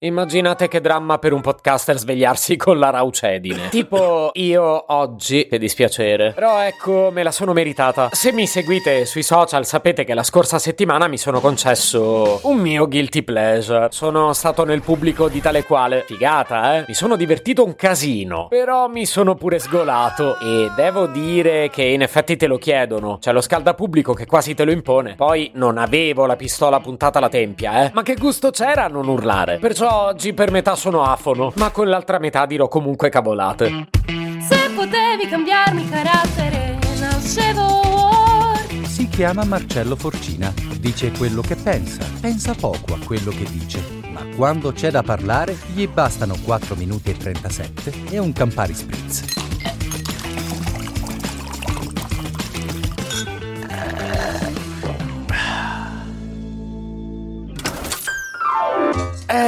Immaginate che dramma per un podcaster svegliarsi con la raucedine. tipo io oggi, che dispiacere. Però ecco, me la sono meritata. Se mi seguite sui social sapete che la scorsa settimana mi sono concesso un mio guilty pleasure. Sono stato nel pubblico di tale quale. Figata, eh? Mi sono divertito un casino. Però mi sono pure sgolato e devo dire che in effetti te lo chiedono. C'è lo scaldapubblico che quasi te lo impone. Poi non avevo la pistola puntata alla tempia, eh? Ma che gusto c'era a non urlare? Perciò oggi per metà sono afono, ma con l'altra metà dirò comunque cavolate. Se potevi cambiarmi carattere, nascevo. Si chiama Marcello Forcina, dice quello che pensa, pensa poco a quello che dice, ma quando c'è da parlare gli bastano 4 minuti e 37 e un Campari Spritz.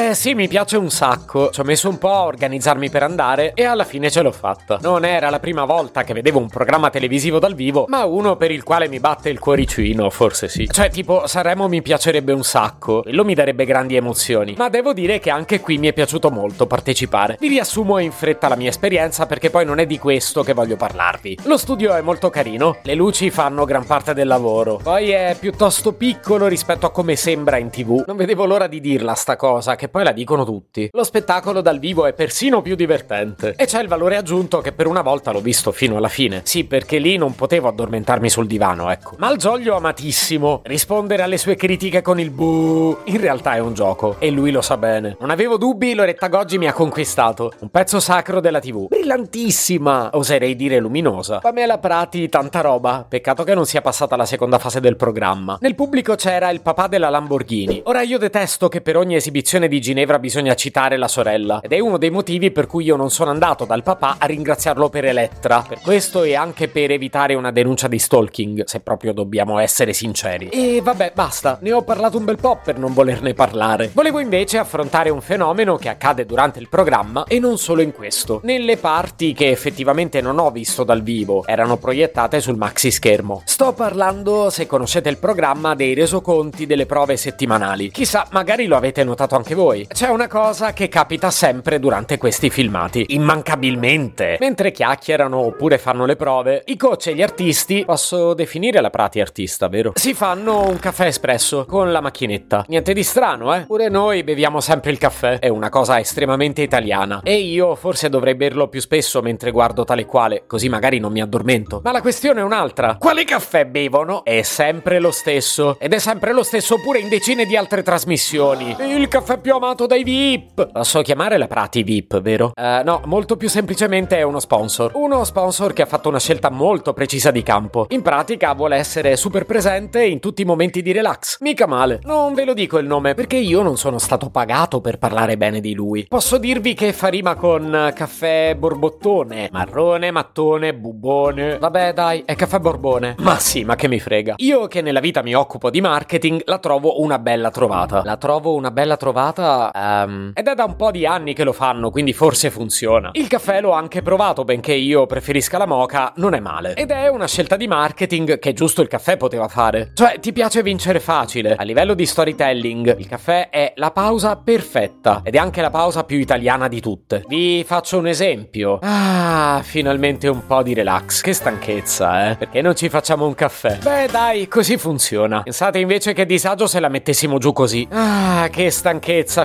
Eh sì, mi piace un sacco. Ci ho messo un po' a organizzarmi per andare e alla fine ce l'ho fatta. Non era la prima volta che vedevo un programma televisivo dal vivo, ma uno per il quale mi batte il cuoricino, forse sì. Cioè, tipo, Sanremo mi piacerebbe un sacco, quello mi darebbe grandi emozioni. Ma devo dire che anche qui mi è piaciuto molto partecipare. Vi riassumo in fretta la mia esperienza perché poi non è di questo che voglio parlarvi. Lo studio è molto carino, le luci fanno gran parte del lavoro. Poi è piuttosto piccolo rispetto a come sembra in tv. Non vedevo l'ora di dirla sta cosa che poi la dicono tutti. Lo spettacolo dal vivo è persino più divertente. E c'è il valore aggiunto che per una volta l'ho visto fino alla fine. Sì, perché lì non potevo addormentarmi sul divano, ecco. Malgioglio amatissimo. Rispondere alle sue critiche con il buh. In realtà è un gioco. E lui lo sa bene. Non avevo dubbi, Loretta Goggi mi ha conquistato. Un pezzo sacro della TV. Brillantissima. Oserei dire luminosa. Pamela Prati, tanta roba. Peccato che non sia passata la seconda fase del programma. Nel pubblico c'era il papà della Lamborghini. Ora io detesto che per ogni esibizione di Ginevra bisogna citare la sorella ed è uno dei motivi per cui io non sono andato dal papà a ringraziarlo per Elettra. Per questo e anche per evitare una denuncia di stalking, se proprio dobbiamo essere sinceri. E vabbè, basta, ne ho parlato un bel po' per non volerne parlare. Volevo invece affrontare un fenomeno che accade durante il programma e non solo in questo. Nelle parti che effettivamente non ho visto dal vivo, erano proiettate sul maxi schermo. Sto parlando, se conoscete il programma, dei resoconti delle prove settimanali. Chissà, magari lo avete notato anche voi. C'è una cosa che capita sempre durante questi filmati, immancabilmente. Mentre chiacchierano oppure fanno le prove, i coach e gli artisti, posso definire la Prati artista, vero? Si fanno un caffè espresso con la macchinetta. Niente di strano, eh? Pure noi beviamo sempre il caffè, è una cosa estremamente italiana. E io forse dovrei berlo più spesso mentre guardo tale quale, così magari non mi addormento. Ma la questione è un'altra. Quale caffè bevono? È sempre lo stesso. Ed è sempre lo stesso pure in decine di altre trasmissioni. Il caffè più amato dai VIP. Posso chiamare la Prati VIP, vero? Uh, no, molto più semplicemente è uno sponsor. Uno sponsor che ha fatto una scelta molto precisa di campo. In pratica vuole essere super presente in tutti i momenti di relax. Mica male. Non ve lo dico il nome perché io non sono stato pagato per parlare bene di lui. Posso dirvi che fa rima con caffè borbottone, marrone, mattone, bubone. Vabbè, dai, è caffè borbone. Ma sì, ma che mi frega. Io che nella vita mi occupo di marketing, la trovo una bella trovata. La trovo una bella trovata um, ed è da un po' di anni che lo fanno, quindi forse funziona. Il caffè l'ho anche provato, benché io preferisca la moca, non è male. Ed è una scelta di marketing che giusto il caffè poteva fare. Cioè, ti piace vincere facile. A livello di storytelling, il caffè è la pausa perfetta ed è anche la pausa più italiana di tutte. Vi faccio un esempio. Ah, finalmente un po' di relax. Che stanchezza, eh? Perché non ci facciamo un caffè? Beh, dai, così funziona. Pensate invece che disagio se la mettessimo giù così. Ah, che stanchezza,